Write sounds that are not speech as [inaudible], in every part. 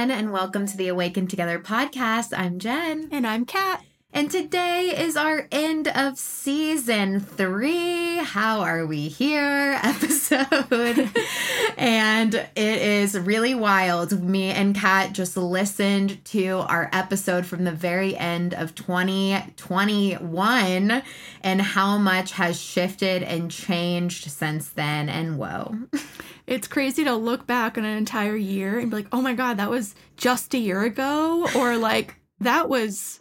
everyone, and welcome to the Awaken Together podcast. I'm Jen. And I'm Kat. And today is our end of season three. How are we here? [laughs] Episode. and it is really wild. Me and Kat just listened to our episode from the very end of 2021 and how much has shifted and changed since then. And whoa. It's crazy to look back on an entire year and be like, oh my God, that was just a year ago. Or like, that was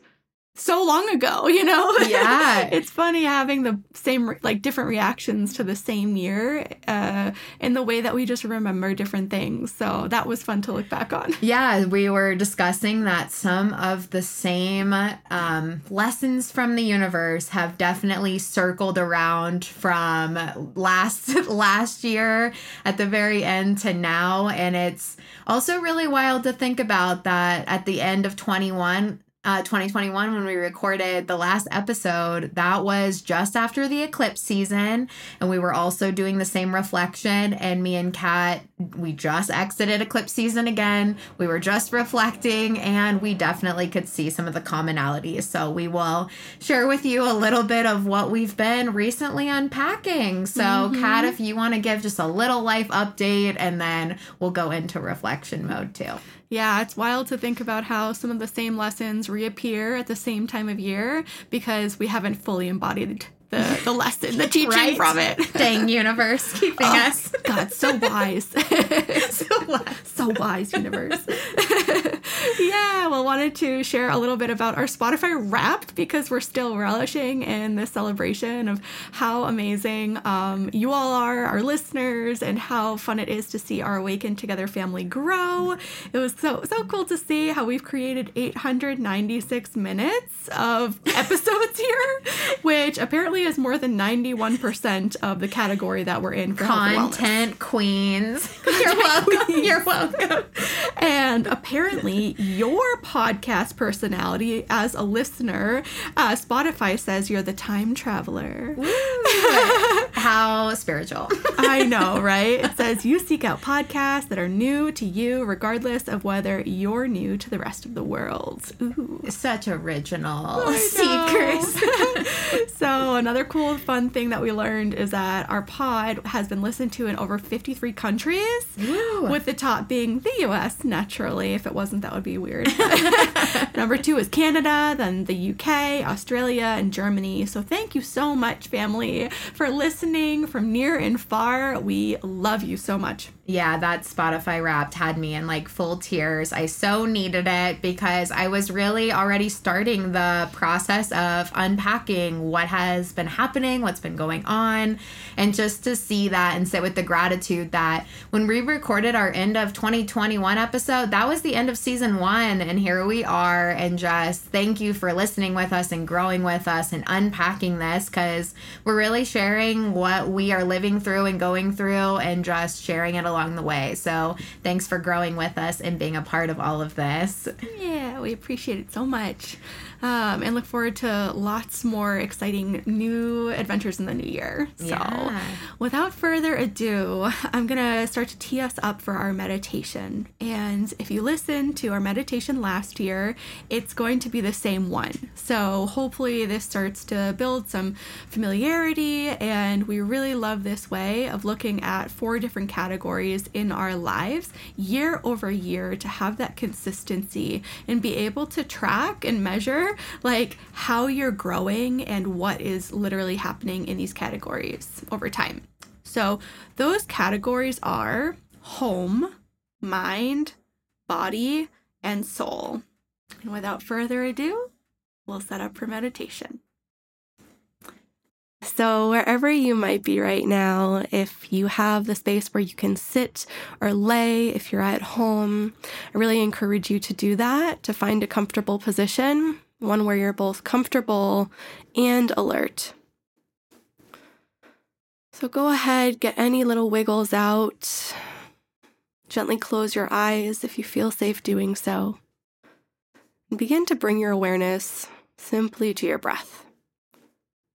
so long ago, [laughs] you know? Yeah. [laughs] it's funny having the same, like, different reactions to the same year uh, in the way that we just remember different things. So that was fun to look back on. [laughs] Yeah, we were discussing that some of the same um, lessons from the universe have definitely circled around from last last year at the very end to now and it's also really wild to think about that at the end of 21 uh, 2021 when we recorded the last episode that was just after the eclipse season and we were also doing the same reflection and me and kat we just exited eclipse season again. We were just reflecting and we definitely could see some of the commonalities. So we will share with you a little bit of what we've been recently unpacking. So mm-hmm. kat if you want to give just a little life update and then we'll go into reflection mode too yeah, it's wild to think about how some of the same lessons reappear at the same time of year because we haven't fully embodied the, the lesson, the [laughs] teaching right? from it. Dang universe [laughs] keeping oh, us. God, so [laughs] wise. so wise. So wise, universe. yeah, well, wanted to share a little bit about our Spotify Wrapped because we're still relishing in this celebration of how amazing um, you all are, our listeners, and how fun it is to see our Awaken Together family grow. It was so so cool to see how we've created 896 minutes of episodes here, which apparently is more than 91% of the category that we're in for content queens. [laughs] You're welcome. You're welcome. And apparently, your podcast personality as a listener, uh, Spotify says you're the time traveler. How spiritual. [laughs] I know, right? It says you seek out podcasts that are new to you, regardless of whether you're new to the rest of the world. Ooh. Such original seekers. [laughs] so, another cool, fun thing that we learned is that our pod has been listened to in over 53 countries, Ooh. with the top being the US, naturally. If it wasn't, that would be weird. [laughs] Number two is Canada, then the UK, Australia, and Germany. So thank you so much, family, for listening from near and far. We love you so much. Yeah, that Spotify wrapped had me in like full tears. I so needed it because I was really already starting the process of unpacking what has been happening, what's been going on, and just to see that and sit with the gratitude that when we recorded our end of 2021 episode, that was the end of season one. And here we are. And just thank you for listening with us and growing with us and unpacking this because we're really sharing what we are living through and going through and just sharing it along the way. So thanks for growing with us and being a part of all of this. Yeah, we appreciate it so much um, and look forward to lots more exciting new adventures in the new year. So, yeah. without further ado, I'm going to start to tee us up for our meditation. And if you listen to our meditation last year, it's going to be the same one. So, hopefully, this starts to build some familiarity. And we really love this way of looking at four different categories in our lives year over year to have that consistency and be able to track and measure like how you're growing and what is literally happening in these categories over time. So, those categories are home, mind, body, and soul. And without further ado, we'll set up for meditation. So, wherever you might be right now, if you have the space where you can sit or lay, if you're at home, I really encourage you to do that, to find a comfortable position one where you're both comfortable and alert. So go ahead, get any little wiggles out. Gently close your eyes if you feel safe doing so. And begin to bring your awareness simply to your breath.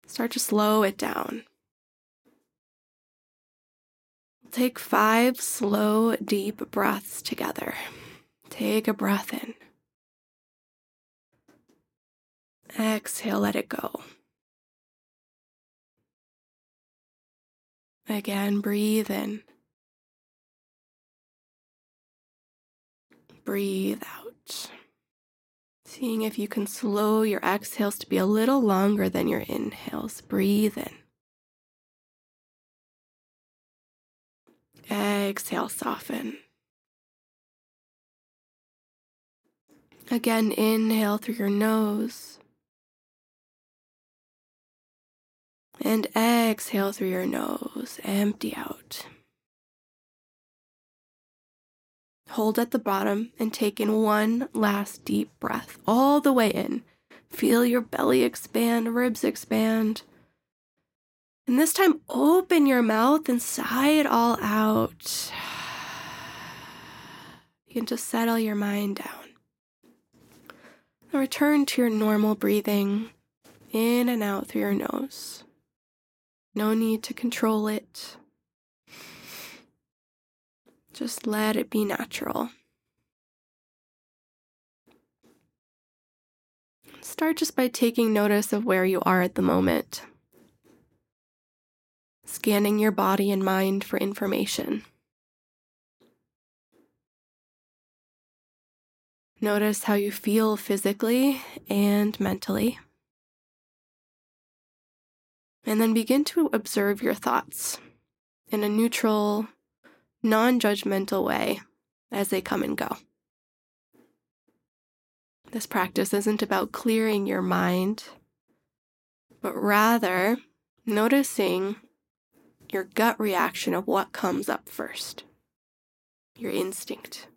Start to slow it down. Take five slow, deep breaths together. Take a breath in. Exhale, let it go. Again, breathe in. Breathe out. Seeing if you can slow your exhales to be a little longer than your inhales. Breathe in. Exhale, soften. Again, inhale through your nose. And exhale through your nose. Empty out. Hold at the bottom and take in one last deep breath all the way in. Feel your belly expand, ribs expand. And this time, open your mouth and sigh it all out. You can just settle your mind down. Now return to your normal breathing in and out through your nose. No need to control it. Just let it be natural. Start just by taking notice of where you are at the moment, scanning your body and mind for information. Notice how you feel physically and mentally. And then begin to observe your thoughts in a neutral, non judgmental way as they come and go. This practice isn't about clearing your mind, but rather noticing your gut reaction of what comes up first, your instinct.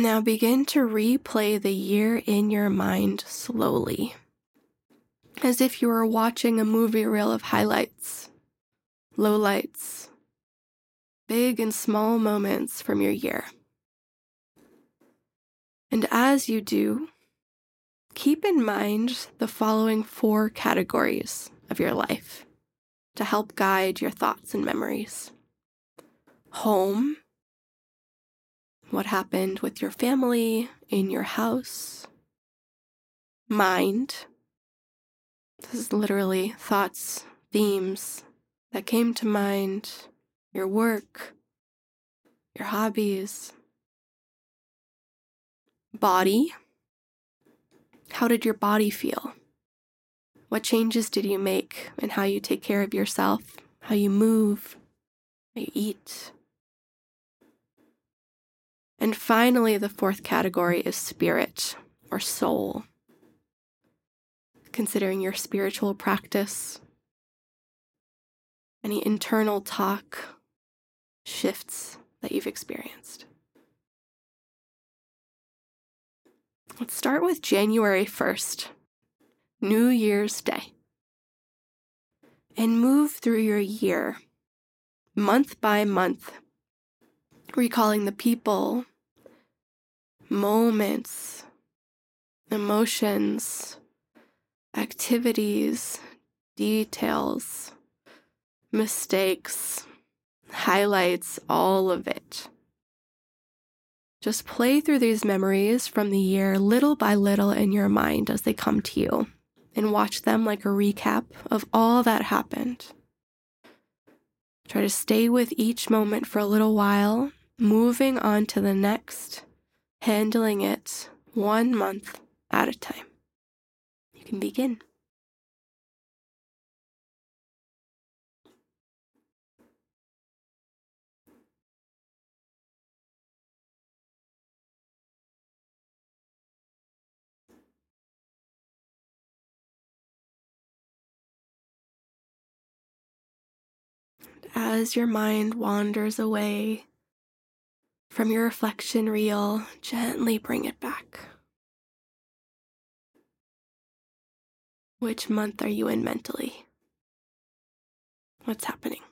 Now begin to replay the year in your mind slowly, as if you were watching a movie reel of highlights, lowlights, big and small moments from your year. And as you do, keep in mind the following four categories of your life to help guide your thoughts and memories home what happened with your family, in your house. Mind. This is literally thoughts, themes that came to mind, your work, your hobbies. Body. How did your body feel? What changes did you make in how you take care of yourself, how you move, how you eat? And finally, the fourth category is spirit or soul. Considering your spiritual practice, any internal talk, shifts that you've experienced. Let's start with January 1st, New Year's Day, and move through your year, month by month, recalling the people, moments, emotions, activities, details, mistakes, highlights, all of it. Just play through these memories from the year little by little in your mind as they come to you and watch them like a recap of all that happened. Try to stay with each moment for a little while, moving on to the next handling it one month at a time. You can begin. As your mind wanders away from your reflection reel, gently bring it back. Which month are you in mentally? what's happening.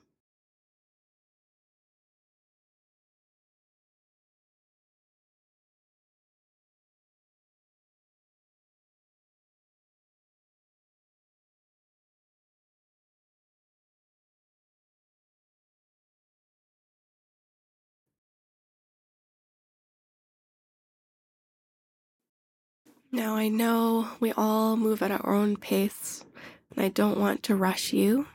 Now, I know we all move at our own pace, and I don't want to rush you.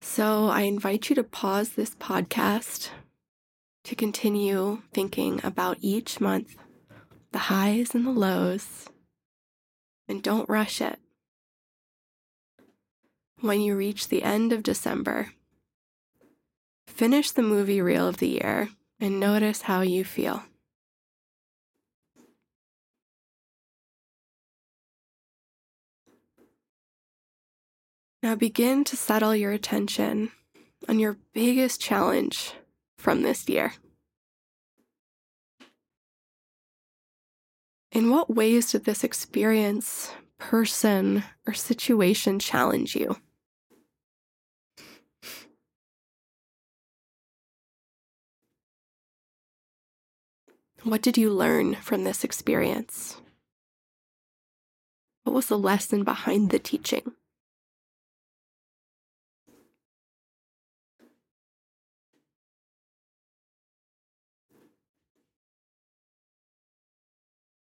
So, I invite you to pause this podcast to continue thinking about each month, the highs and the lows, and don't rush it. When you reach the end of December, finish the movie reel of the year and notice how you feel. Now begin to settle your attention on your biggest challenge from this year. In what ways did this experience, person, or situation challenge you? What did you learn from this experience? What was the lesson behind the teaching?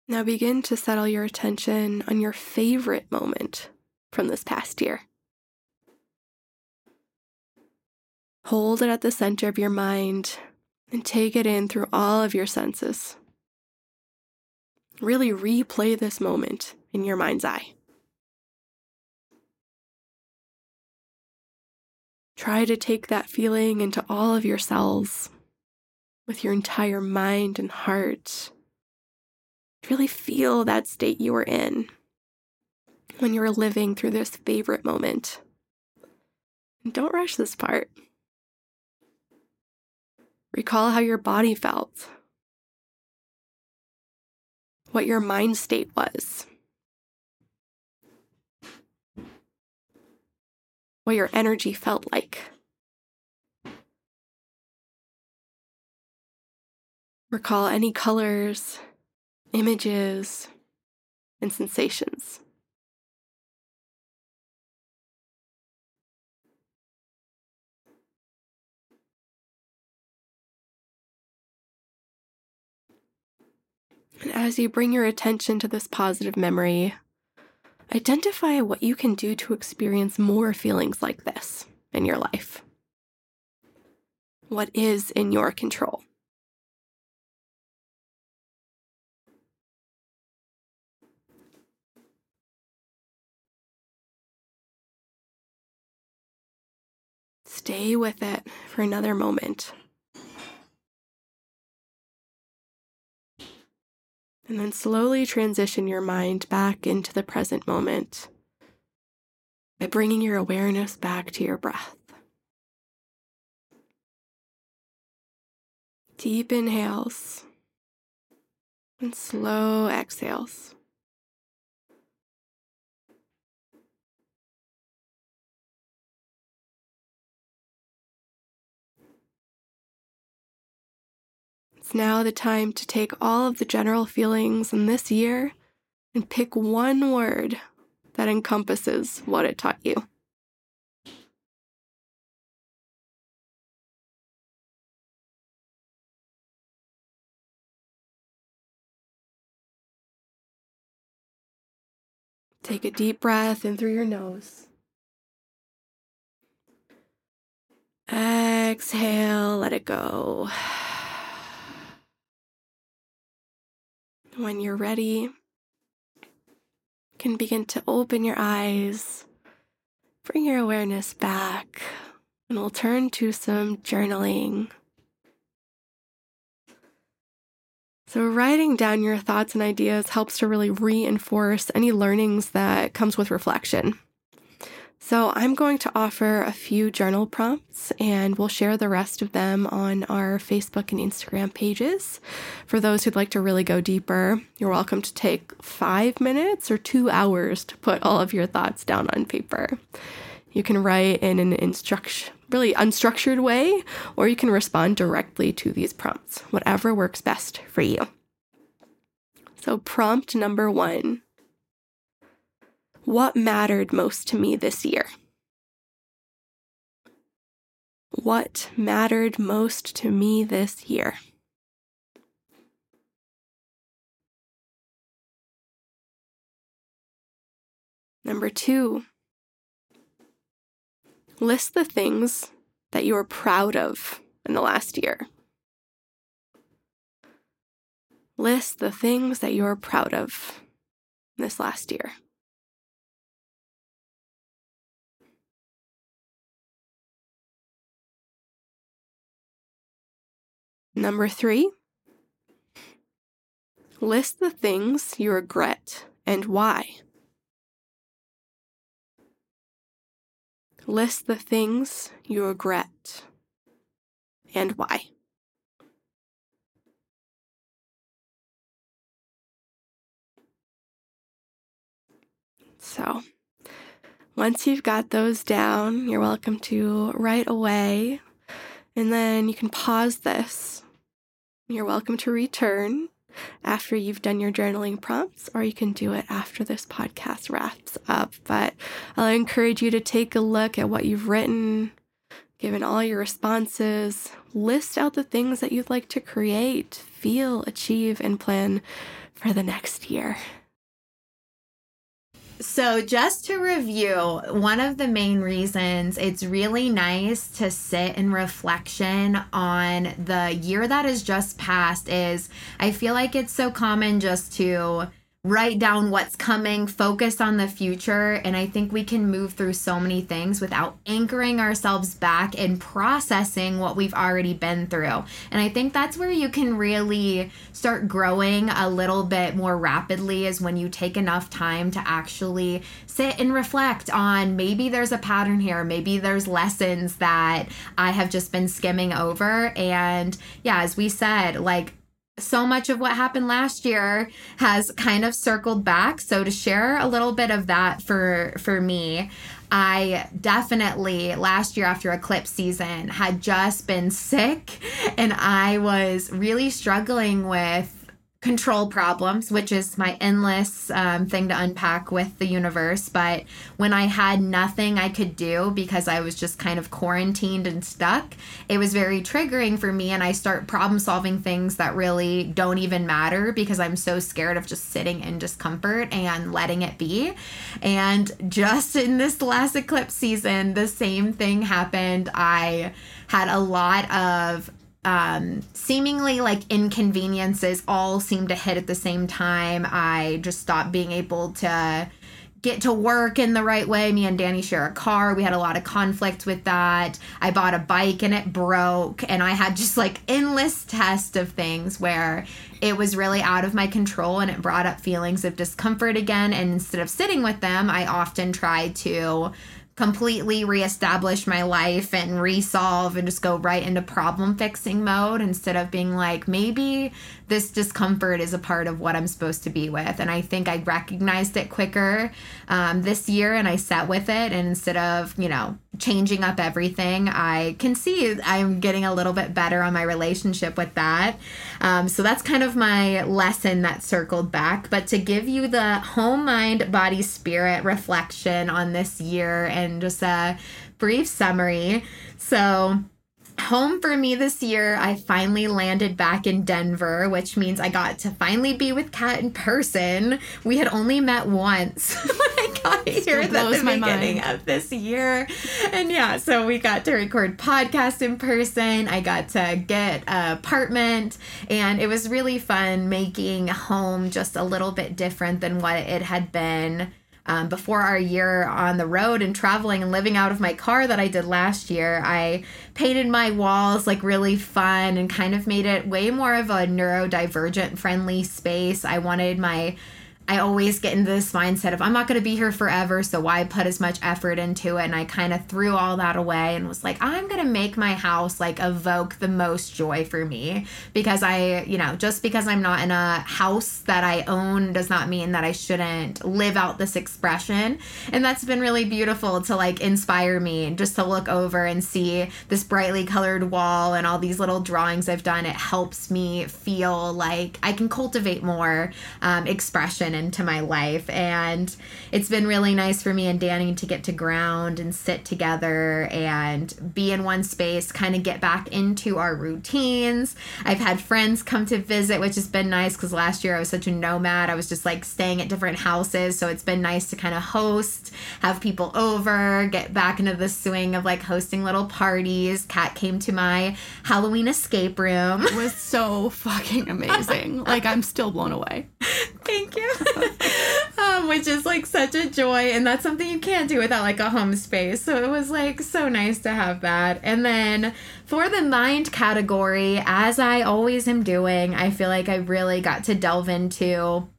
Now begin to settle your attention on your favorite moment from this past year. Hold it at the center of your mind and take it in through all of your senses. Really replay this moment in your mind's eye. Try to take that feeling into all of your cells with your entire mind and heart really feel that state you were in when you were living through this favorite moment. And don't rush this part. Recall how your body felt, what your mind state was, what your energy felt like. Recall any colors, images, and sensations. And as you bring your attention to this positive memory, identify what you can do to experience more feelings like this in your life. What is in your control? Stay with it for another moment. And then slowly transition your mind back into the present moment by bringing your awareness back to your breath. Deep inhales and slow exhales. It's now the time to take all of the general feelings in this year and pick one word that encompasses what it taught you. Take a deep breath in through your nose. Exhale, let it go. When you're ready, you can begin to open your eyes, bring your awareness back, and we'll turn to some journaling. So, writing down your thoughts and ideas helps to really reinforce any learnings that comes with reflection. So, I'm going to offer a few journal prompts and we'll share the rest of them on our Facebook and Instagram pages. For those who'd like to really go deeper, you're welcome to take five minutes or two hours to put all of your thoughts down on paper. You can write in an instruction, really unstructured way, or you can respond directly to these prompts, whatever works best for you. So, prompt number one What mattered most to me this year? What mattered most to me this year? Number two, list the things that you are proud of in the last year. List the things that you're proud of this last year. Number three, list the things you regret and why. List the things you regret and why. So, once you've got those down, you're welcome to write away. And then you can pause this. You're welcome to return after you've done your journaling prompts, or you can do it after this podcast wraps up. But I'll encourage you to take a look at what you've written, given all your responses, list out the things that you'd like to create, feel, achieve, and plan for the next year. So, just to review, one of the main reasons it's really nice to sit in reflection on the year that has just passed is I feel like it's so common just to write down what's coming, focus on the future. And I think we can move through so many things without anchoring ourselves back and processing what we've already been through. And I think that's where you can really start growing a little bit more rapidly, is when you take enough time to actually sit and reflect on maybe there's a pattern here, maybe there's lessons that I have just been skimming over. And yeah, as we said, like, so much of what happened last year has kind of circled back. So to share a little bit of that for for me I definitely last year after eclipse season had just been sick and I was really struggling with control problems, which is my endless um, thing to unpack with the universe. But when I had nothing I could do because I was just kind of quarantined and stuck, it was very triggering for me. And I start problem solving things that really don't even matter because I'm so scared of just sitting in discomfort and letting it be. And just in this last eclipse season, the same thing happened. I had a lot of um, seemingly like inconveniences all seem to hit at the same time. I just stopped being able to get to work in the right way. Me and Danny share a car. We had a lot of conflict with that. I bought a bike and it broke. And I had just like endless test of things where it was really out of my control and it brought up feelings of discomfort again. And instead of sitting with them, I often tried to completely reestablish my life and resolve and just go right into problem fixing mode instead of being like maybe this discomfort is a part of what I'm supposed to be with. And I think I recognized it quicker um, this year and I sat with it. And instead of, you know, changing up everything, I can see I'm getting a little bit better on my relationship with that. Um, so that's kind of my lesson that circled back. But to give you the home, mind, body, spirit reflection on this year and just a brief summary. So, home for me this year, I finally landed back in Denver, which means I got to finally be with Kat in person. We had only met once [laughs] when I got here at the beginning mind. of this year. And yeah, so we got to record podcast in person. I got to get an apartment, and it was really fun making home just a little bit different than what it had been um, before our year on the road and traveling and living out of my car that I did last year, I painted my walls like really fun and kind of made it way more of a neurodivergent friendly space. I wanted my I always get into this mindset of I'm not going to be here forever, so why put as much effort into it? And I kind of threw all that away and was like, I'm going to make my house like evoke the most joy for me because I, you know, just because I'm not in a house that I own does not mean that I shouldn't live out this expression. And that's been really beautiful to like inspire me and just to look over and see this brightly colored wall and all these little drawings I've done. It helps me feel like I can cultivate more um, expression into my life. And it's been really nice for me and Danny to get to ground and sit together and be in one space, kind of get back into our routines. I've had friends come to visit, which has been nice because last year I was such a nomad. I was just like staying at different houses. So it's been nice to kind of host, have people over, get back into the swing of like hosting little parties. Kat came to my Halloween escape room. It was so fucking amazing. like I'm still blown away. [laughs] Thank you. [laughs] um, which is like such a joy, and that's something you can't do without like a home space. So it was like so nice to have that. And then for the mind category, as I always am doing, I feel like I really got to delve into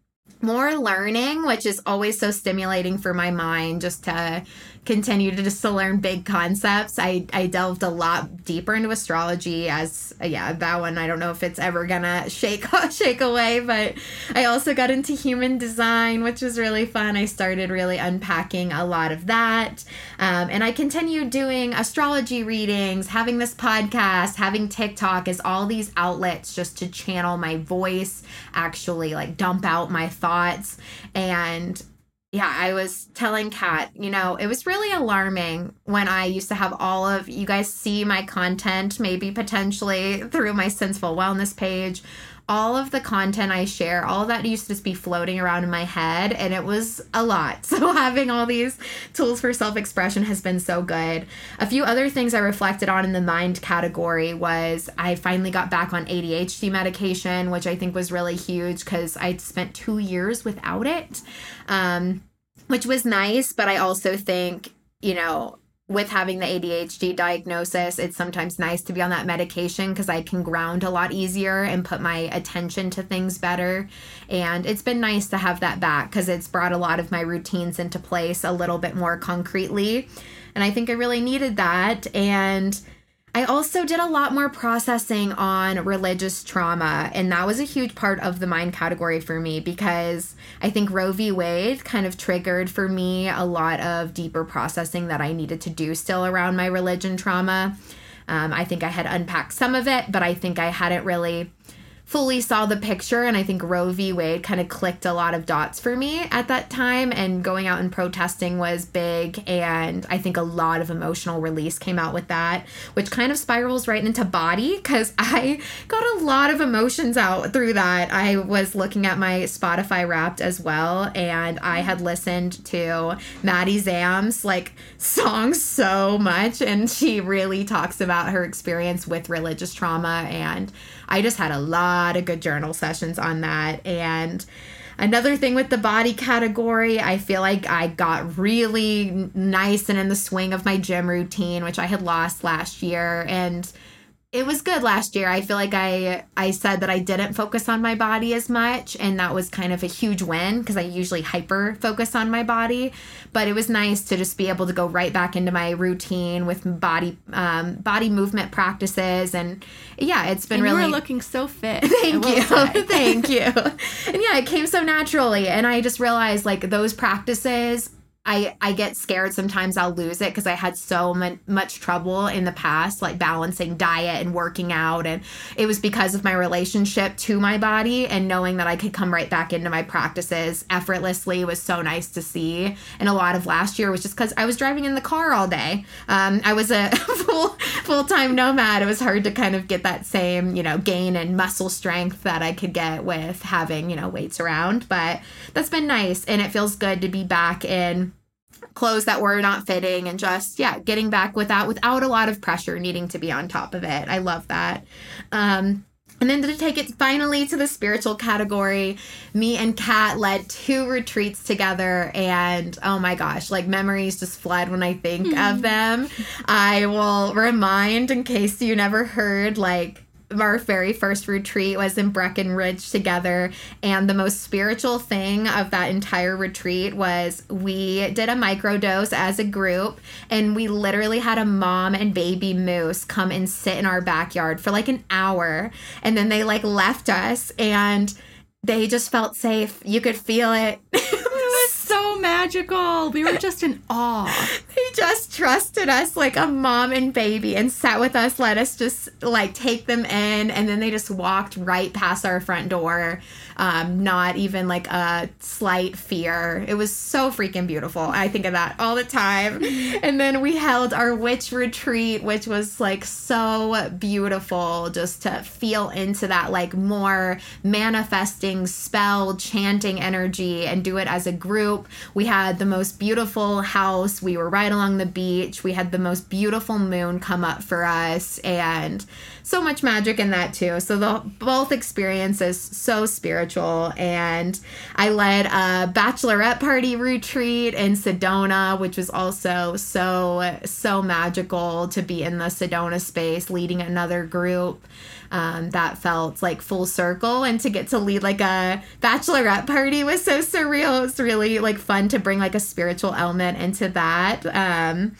more learning, which is always so stimulating for my mind just to continue to just to learn big concepts. I, I delved a lot deeper into astrology as yeah, that one I don't know if it's ever gonna shake [laughs] shake away, but I also got into human design, which was really fun. I started really unpacking a lot of that. Um, and I continued doing astrology readings, having this podcast, having TikTok as all these outlets just to channel my voice, actually like dump out my thoughts. And yeah, I was telling Kat, you know, it was really alarming when I used to have all of you guys see my content, maybe potentially through my Senseful Wellness page all of the content I share, all that used to just be floating around in my head, and it was a lot. [laughs] So, having all these tools for self expression has been so good. A few other things I reflected on in the mind category was I finally got back on ADHD medication, which I think was really huge because I'd spent two years without it, um, which was nice. But I also think, you know, with having the ADHD diagnosis, it's sometimes nice to be on that medication because I can ground a lot easier and put my attention to things better. And it's been nice to have that back because it's brought a lot of my routines into place a little bit more concretely. And I think I really needed that. And I also did a lot more processing on religious trauma, and that was a huge part of the mind category for me because I think Roe v. Wade kind of triggered for me a lot of deeper processing that I needed to do still around my religion trauma. Um, I think I had unpacked some of it, but I think I hadn't really fully saw the picture and I think Roe v. Wade kind of clicked a lot of dots for me at that time and going out and protesting was big and I think a lot of emotional release came out with that which kind of spirals right into body cuz [laughs] I got a lot of emotions out through that. I was looking at my Spotify wrapped as well and I had listened to Maddie Zahm's like songs so much and she really talks about her experience with religious trauma and I just had a lot of good journal sessions on that. And another thing with the body category, I feel like I got really nice and in the swing of my gym routine, which I had lost last year. And it was good last year. I feel like I I said that I didn't focus on my body as much and that was kind of a huge win because I usually hyper focus on my body, but it was nice to just be able to go right back into my routine with body um, body movement practices and yeah, it's been and really you were looking so fit. [laughs] Thank you. [laughs] Thank you. And yeah, it came so naturally and I just realized like those practices I I get scared sometimes I'll lose it because I had so much, trouble in the past like balancing diet and working out and it was because of my relationship to my body and knowing that I could come right back into my practices effortlessly was so nice to see. And a lot of last year was just because I was driving in the car all day. Um, I was a [laughs] full full-time nomad. It was hard to kind of get that same you know gain and muscle strength that I could get with having you know weights around but that's been nice and it feels good to be back in clothes that were not fitting and just yeah getting back without without a lot of pressure needing to be on top of it. I love that. Um and then to take it finally to the spiritual category, me and Kat led two retreats together, and oh my gosh, like memories just flood when I think of them. I will remind, in case you never heard, like our very first retreat was in Breckenridge together. And the most spiritual thing of that entire retreat was we did a microdose as a group, and we literally had a mom and baby moose come and sit in our backyard for like an hour. And then they like left us and they just felt safe. You could feel it. [laughs] It was so magical. We were just in awe. [laughs] Just trusted us like a mom and baby and sat with us, let us just like take them in. And then they just walked right past our front door. Um, not even like a slight fear. It was so freaking beautiful. I think of that all the time. [laughs] And then we held our witch retreat, which was like so beautiful just to feel into that like more manifesting spell chanting energy and do it as a group. We had the most beautiful house. We were right along the beach. We had the most beautiful moon come up for us and so much magic in that too. So the both experiences so spiritual and I led a bachelorette party retreat in Sedona, which was also so so magical to be in the Sedona space leading another group. Um, that felt like full circle and to get to lead like a bachelorette party was so surreal it was really like fun to bring like a spiritual element into that um,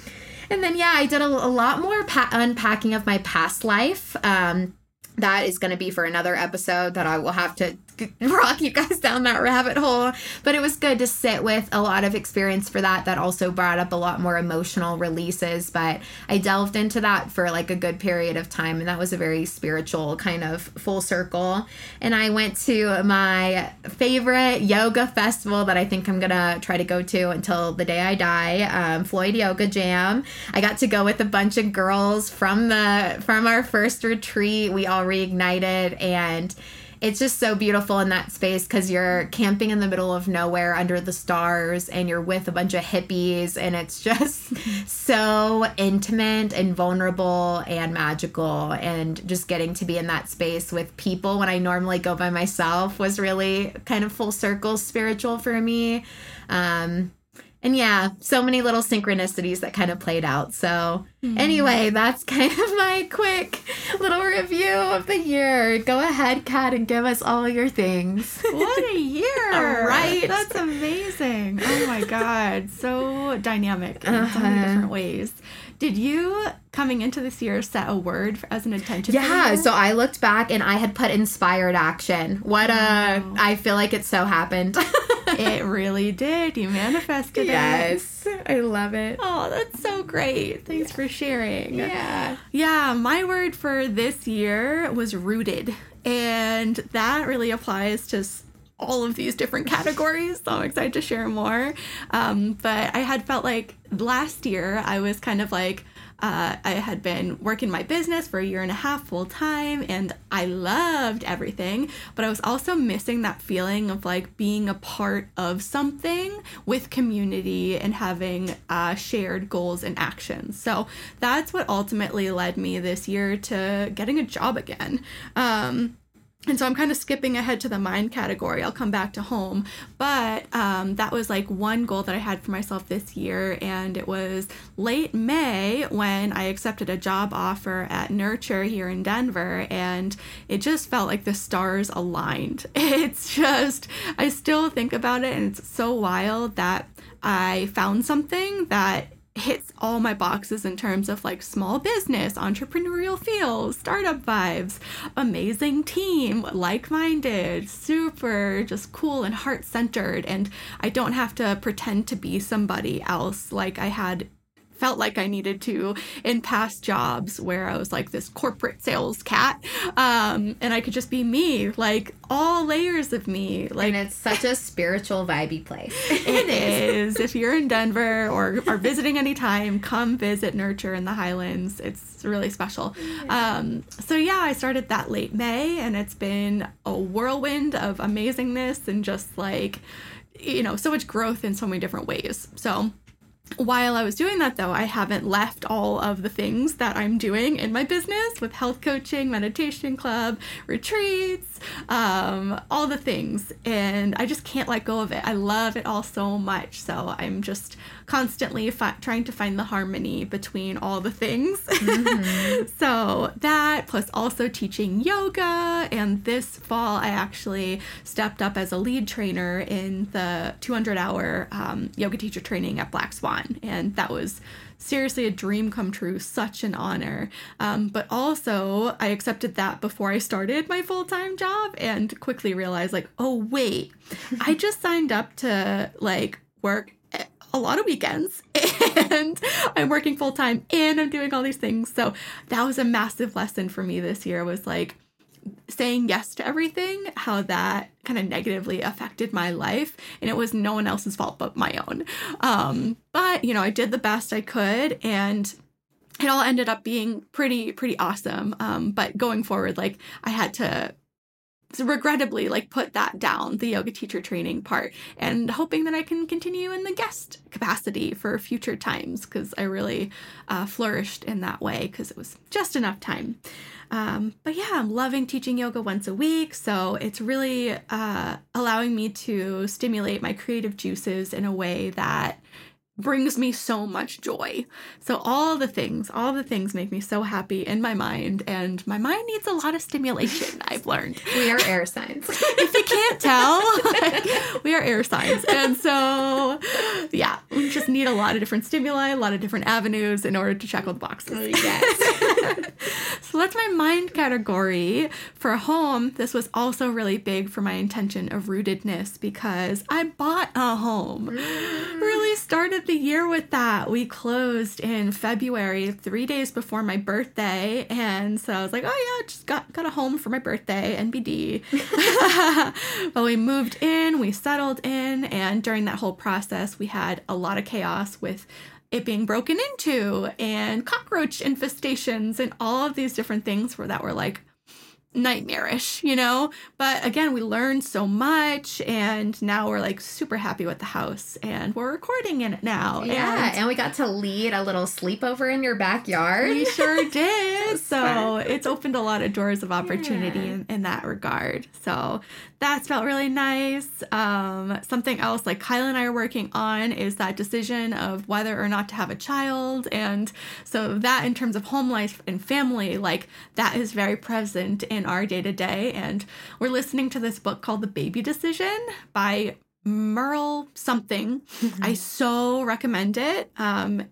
and then yeah i did a, a lot more pa- unpacking of my past life. Um, that is going to be for another episode that I will have to [laughs] rock you guys down that rabbit hole. But it was good to sit with a lot of experience for that. That also brought up a lot more emotional releases. But I delved into that for like a good period of time. And that was a very spiritual kind of full circle. And I went to my favorite yoga festival that I think I'm going to try to go to until the day I die um, Floyd Yoga Jam. I got to go with a bunch of girls from the from our first retreat. We all reignited and it's just so beautiful in that space because you're camping in the middle of nowhere under the stars and you're with a bunch of hippies and it's [laughs] just so intimate and vulnerable and magical and just getting to be in that space with people when I normally go by myself was really kind of full circle spiritual for me. Um, and yeah, so many little synchronicities that kind of played out. So, mm-hmm. anyway, that's [laughs] kind of my quick little review of the year. Go ahead, Kat, and give us all your things. [laughs] What a year! all right. That's amazing. Oh my God. So dynamic in uh-huh. so many uh-huh. different ways. Did you coming into this year set a word as an intention? Yeah, so I looked back and I had put inspired action. What a oh. I feel like it so happened. [laughs] it really did. You manifested yes, it. Yes. I love it. Oh, that's so great. Thanks yeah. for sharing. Yeah. Yeah, my word for this year was rooted. And that really applies to all of these different categories. So I'm excited to share more. Um, but I had felt like last year I was kind of like, uh, I had been working my business for a year and a half full time and I loved everything, but I was also missing that feeling of like being a part of something with community and having uh, shared goals and actions. So that's what ultimately led me this year to getting a job again. Um, and so I'm kind of skipping ahead to the mind category. I'll come back to home. But um, that was like one goal that I had for myself this year. And it was late May when I accepted a job offer at Nurture here in Denver. And it just felt like the stars aligned. [laughs] It's just, I still think about it. And it's so wild that I found something that hits all my boxes in terms of like small business, entrepreneurial feel, startup vibes, amazing team, like minded, super just cool and heart centered. And I don't have to pretend to be somebody else like I had felt like I needed to in past jobs where I was like this corporate sales cat. Um, and I could just be me, like all layers of me. Like And it's such a spiritual vibey place. [laughs] it is. If you're in Denver or are visiting anytime, come visit Nurture in the Highlands. It's really special. Um, so yeah, I started that late May and it's been a whirlwind of amazingness and just like you know, so much growth in so many different ways. So while I was doing that, though, I haven't left all of the things that I'm doing in my business with health coaching, meditation club, retreats, um, all the things. And I just can't let go of it. I love it all so much. So I'm just constantly fi- trying to find the harmony between all the things. Mm-hmm. [laughs] so that, plus also teaching yoga. And this fall, I actually stepped up as a lead trainer in the 200 hour um, yoga teacher training at Black Swan. And that was seriously a dream come true, such an honor. Um, but also, I accepted that before I started my full time job and quickly realized, like, oh, wait, I [laughs] just signed up to like work a lot of weekends [laughs] and I'm working full time and I'm doing all these things. So that was a massive lesson for me this year was like, saying yes to everything, how that kind of negatively affected my life. And it was no one else's fault but my own. Um, but, you know, I did the best I could and it all ended up being pretty, pretty awesome. Um, but going forward, like I had to regrettably like put that down the yoga teacher training part and hoping that i can continue in the guest capacity for future times because i really uh, flourished in that way because it was just enough time um, but yeah, I'm loving teaching yoga once a week. So it's really uh, allowing me to stimulate my creative juices in a way that brings me so much joy. So all the things, all the things make me so happy in my mind and my mind needs a lot of stimulation, [laughs] I've learned. We are air signs. [laughs] if you can't tell, [laughs] like, we are air signs. And so yeah, we just need a lot of different stimuli, a lot of different avenues in order to check all the boxes. Oh, yes. [laughs] so that's my mind category. For home, this was also really big for my intention of rootedness because I bought a home. Mm. Really started the year with that. We closed in February, three days before my birthday, and so I was like, "Oh yeah, just got got a home for my birthday, NBD." [laughs] [laughs] but we moved in, we settled in, and during that whole process, we had a lot of chaos with it being broken into and cockroach infestations and all of these different things where that were like nightmarish, you know? But again, we learned so much and now we're like super happy with the house and we're recording in it now. Yeah, and, and we got to lead a little sleepover in your backyard. We sure [laughs] did. so fun. it's opened a lot of doors of opportunity yeah. in, in that regard. So that's felt really nice. Um, something else like Kyle and I are working on is that decision of whether or not to have a child. And so that in terms of home life and family, like that is very present in our day to day. And we're listening to this book called The Baby Decision by Merle something. Mm-hmm. I so recommend it. Um,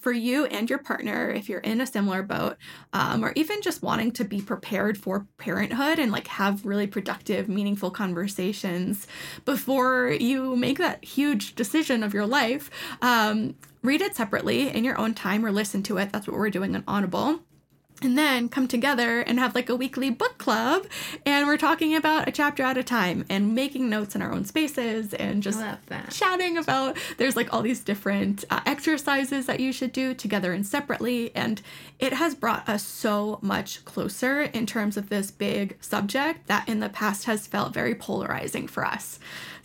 for you and your partner if you're in a similar boat um, or even just wanting to be prepared for parenthood and like have really productive meaningful conversations before you make that huge decision of your life um, read it separately in your own time or listen to it. That's what we're doing on audible and then come together and have like a weekly book club and we're talking about a chapter at a time and making notes in our own spaces and just chatting about there's like all these different uh, exercises that you should do together and separately and it has brought us so much closer in terms of this big subject that in the past has felt very polarizing for us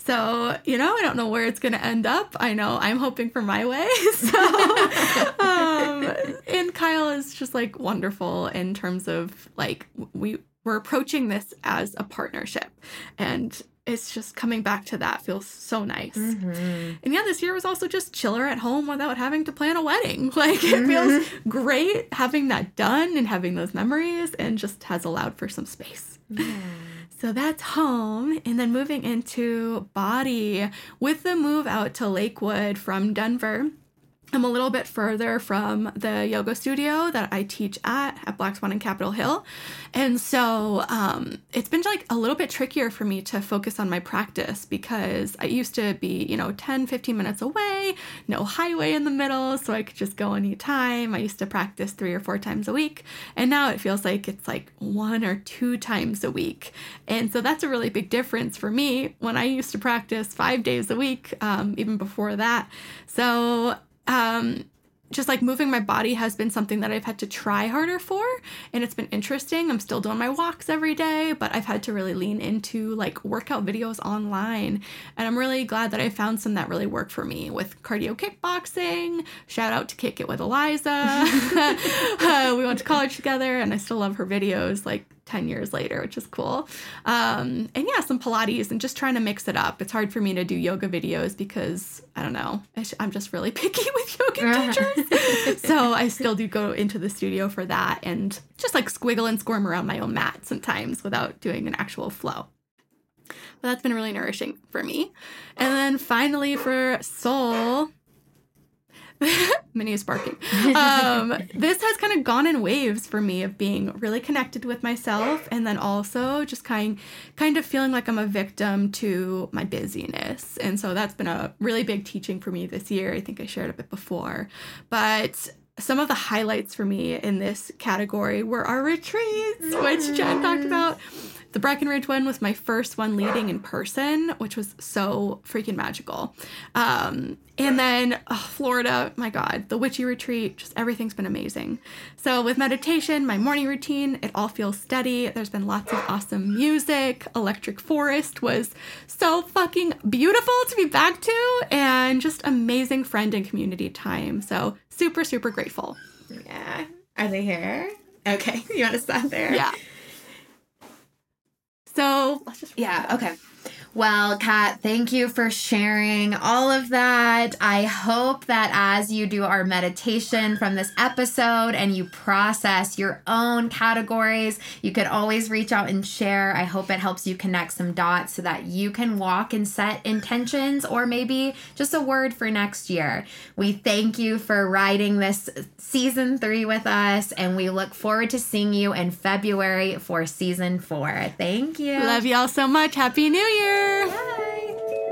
so, you know, I don't know where it's going to end up. I know I'm hoping for my way. [laughs] So, [laughs] um, and Kyle is just like wonderful in terms of like we we're approaching this as a partnership and it's just coming back to that feels so nice. Mm-hmm. And yeah, this year was also just chiller at home without having to plan a wedding. [laughs] Like it mm-hmm. feels great having that done and having those memories and just has allowed for some space. Yeah. So that's home. And then moving into body with the move out to Lakewood from Denver. I'm a little bit further from the yoga studio that I teach at at Black Swan in Capitol Hill. And so um, it's been like a little bit trickier for me to focus on my practice because I used to be, you know, 10, 15 minutes away, no highway in the middle, so I could just go anytime. I used to practice three or four times a week. And now it feels like it's like one or two times a week. And so that's a really big difference for me when I used to practice five days a week, um, even before that. So um, just like moving my body has been something that I've had to try harder for and it's been interesting. I'm still doing my walks every day, but I've had to really lean into like workout videos online. And I'm really glad that I found some that really work for me with cardio kickboxing. Shout out to Kick It with Eliza. [laughs] uh, we went to college together and I still love her videos. Like 10 years later, which is cool. Um, and yeah, some Pilates and just trying to mix it up. It's hard for me to do yoga videos because I don't know, I'm just really [laughs] picky with yoga teachers. [laughs] so I still do go into the studio for that and just like squiggle and squirm around my own mat sometimes without doing an actual flow. But that's been really nourishing for me. And then finally for soul, [laughs] Minnie is barking. [laughs] Um, this has kind of gone in waves for me of being really connected with myself, and then also just kind kind of feeling like I'm a victim to my busyness. And so that's been a really big teaching for me this year. I think I shared a bit before, but some of the highlights for me in this category were our retreats, which Jen talked about. The Breckenridge one was my first one leading in person, which was so freaking magical. Um, and then oh, Florida, my God, the witchy retreat, just everything's been amazing. So, with meditation, my morning routine, it all feels steady. There's been lots of awesome music. Electric Forest was so fucking beautiful to be back to, and just amazing friend and community time. So, super, super grateful. Yeah. Are they here? Okay. [laughs] You want to stop there? Yeah. So let's just. Yeah, okay. Well, Kat, thank you for sharing all of that. I hope that as you do our meditation from this episode and you process your own categories, you could always reach out and share. I hope it helps you connect some dots so that you can walk and set intentions or maybe just a word for next year. We thank you for riding this season three with us, and we look forward to seeing you in February for season four. Thank you. Love y'all so much. Happy New Year. Hi. Bye.